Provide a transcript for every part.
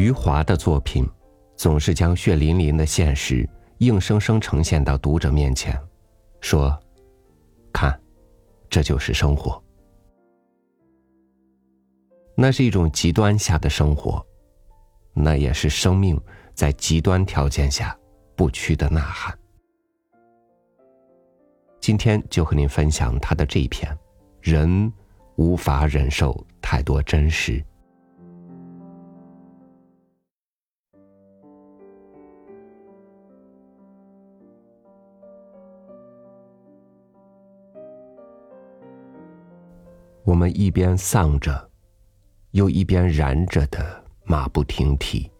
余华的作品，总是将血淋淋的现实硬生生呈现到读者面前，说：“看，这就是生活。”那是一种极端下的生活，那也是生命在极端条件下不屈的呐喊。今天就和您分享他的这一篇：人无法忍受太多真实。我们一边丧着。又一边燃着的马不停蹄，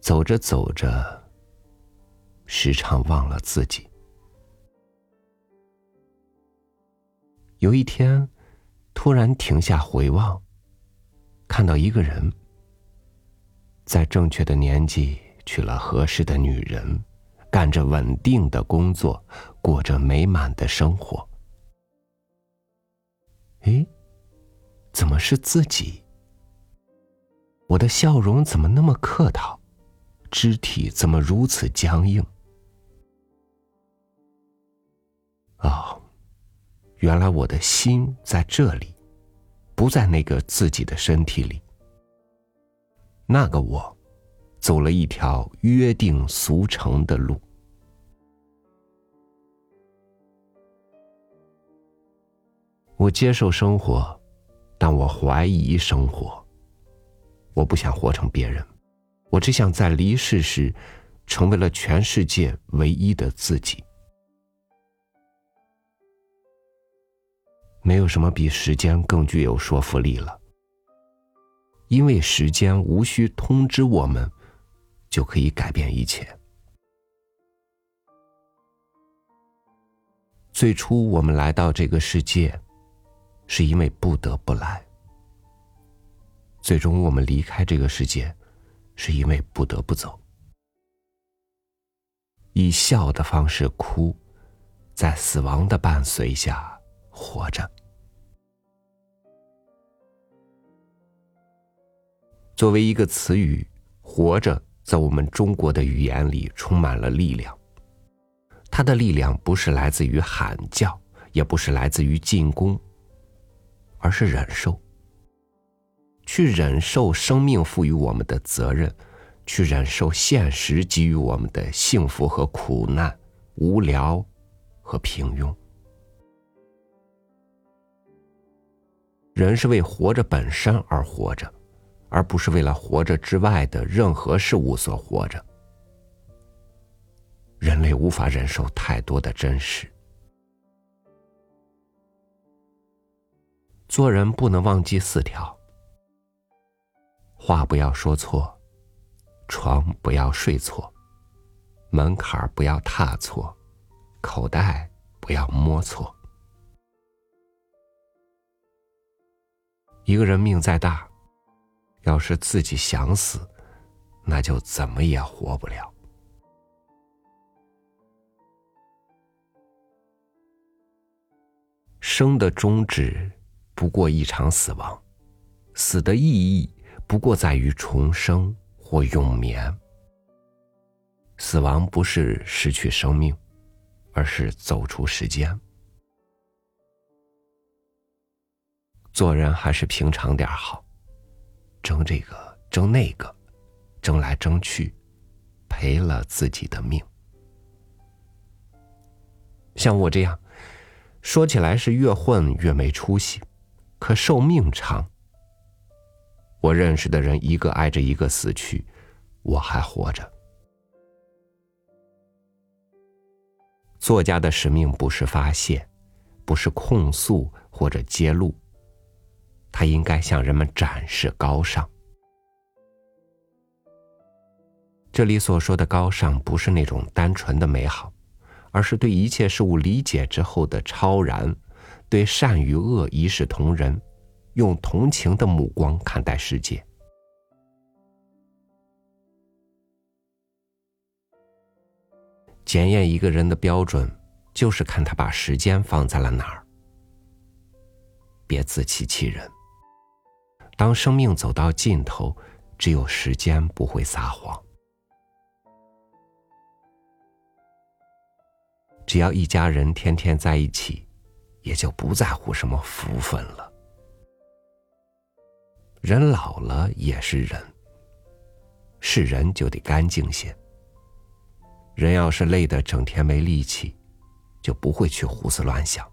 走着走着，时常忘了自己。有一天，突然停下回望，看到一个人，在正确的年纪娶了合适的女人，干着稳定的工作，过着美满的生活。诶。怎么是自己？我的笑容怎么那么客套，肢体怎么如此僵硬？哦，原来我的心在这里，不在那个自己的身体里。那个我，走了一条约定俗成的路。我接受生活。但我怀疑生活。我不想活成别人，我只想在离世时，成为了全世界唯一的自己。没有什么比时间更具有说服力了，因为时间无需通知我们，就可以改变一切。最初我们来到这个世界。是因为不得不来，最终我们离开这个世界，是因为不得不走。以笑的方式哭，在死亡的伴随下活着。作为一个词语，“活着”在我们中国的语言里充满了力量。它的力量不是来自于喊叫，也不是来自于进攻。而是忍受，去忍受生命赋予我们的责任，去忍受现实给予我们的幸福和苦难、无聊和平庸。人是为活着本身而活着，而不是为了活着之外的任何事物所活着。人类无法忍受太多的真实。做人不能忘记四条：话不要说错，床不要睡错，门槛不要踏错，口袋不要摸错。一个人命再大，要是自己想死，那就怎么也活不了。生的终止。不过一场死亡，死的意义不过在于重生或永眠。死亡不是失去生命，而是走出时间。做人还是平常点好，争这个争那个，争来争去，赔了自己的命。像我这样，说起来是越混越没出息。可寿命长，我认识的人一个挨着一个死去，我还活着。作家的使命不是发泄，不是控诉或者揭露，他应该向人们展示高尚。这里所说的高尚，不是那种单纯的美好，而是对一切事物理解之后的超然。对善与恶一视同仁，用同情的目光看待世界。检验一个人的标准，就是看他把时间放在了哪儿。别自欺欺人。当生命走到尽头，只有时间不会撒谎。只要一家人天天在一起，也就不在乎什么福分了。人老了也是人，是人就得干净些。人要是累得整天没力气，就不会去胡思乱想。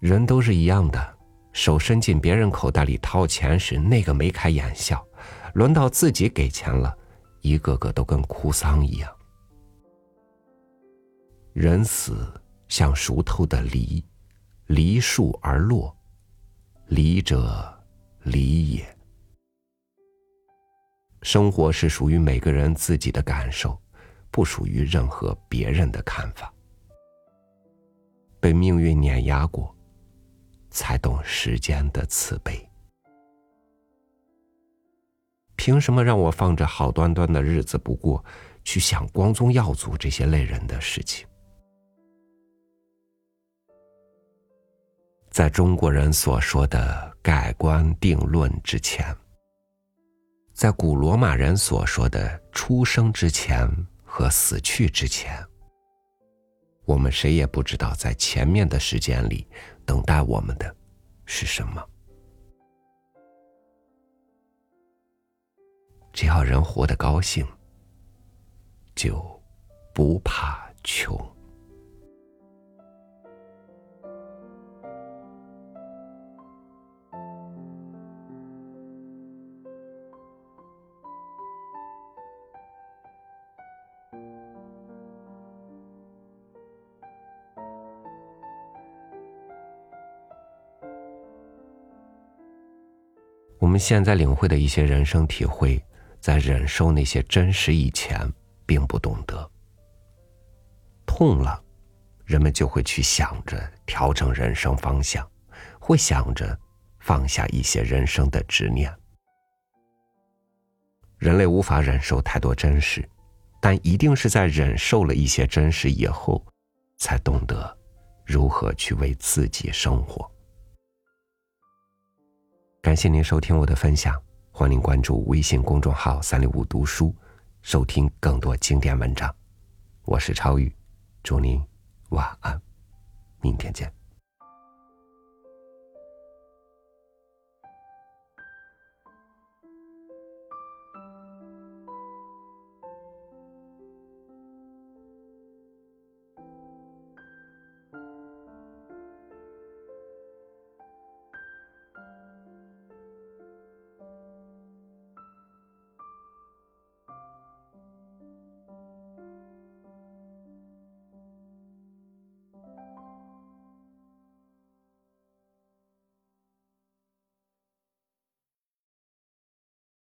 人都是一样的，手伸进别人口袋里掏钱时，那个眉开眼笑；轮到自己给钱了，一个个都跟哭丧一样。人死像熟透的梨，梨树而落，梨者梨也。生活是属于每个人自己的感受，不属于任何别人的看法。被命运碾压过。才懂时间的慈悲。凭什么让我放着好端端的日子不过，去想光宗耀祖这些累人的事情？在中国人所说的盖棺定论之前，在古罗马人所说的出生之前和死去之前，我们谁也不知道在前面的时间里。等待我们的是什么？只要人活得高兴，就不怕穷。我们现在领会的一些人生体会，在忍受那些真实以前，并不懂得。痛了，人们就会去想着调整人生方向，会想着放下一些人生的执念。人类无法忍受太多真实，但一定是在忍受了一些真实以后，才懂得如何去为自己生活。感谢您收听我的分享，欢迎关注微信公众号“三六五读书”，收听更多经典文章。我是超宇，祝您晚安，明天见。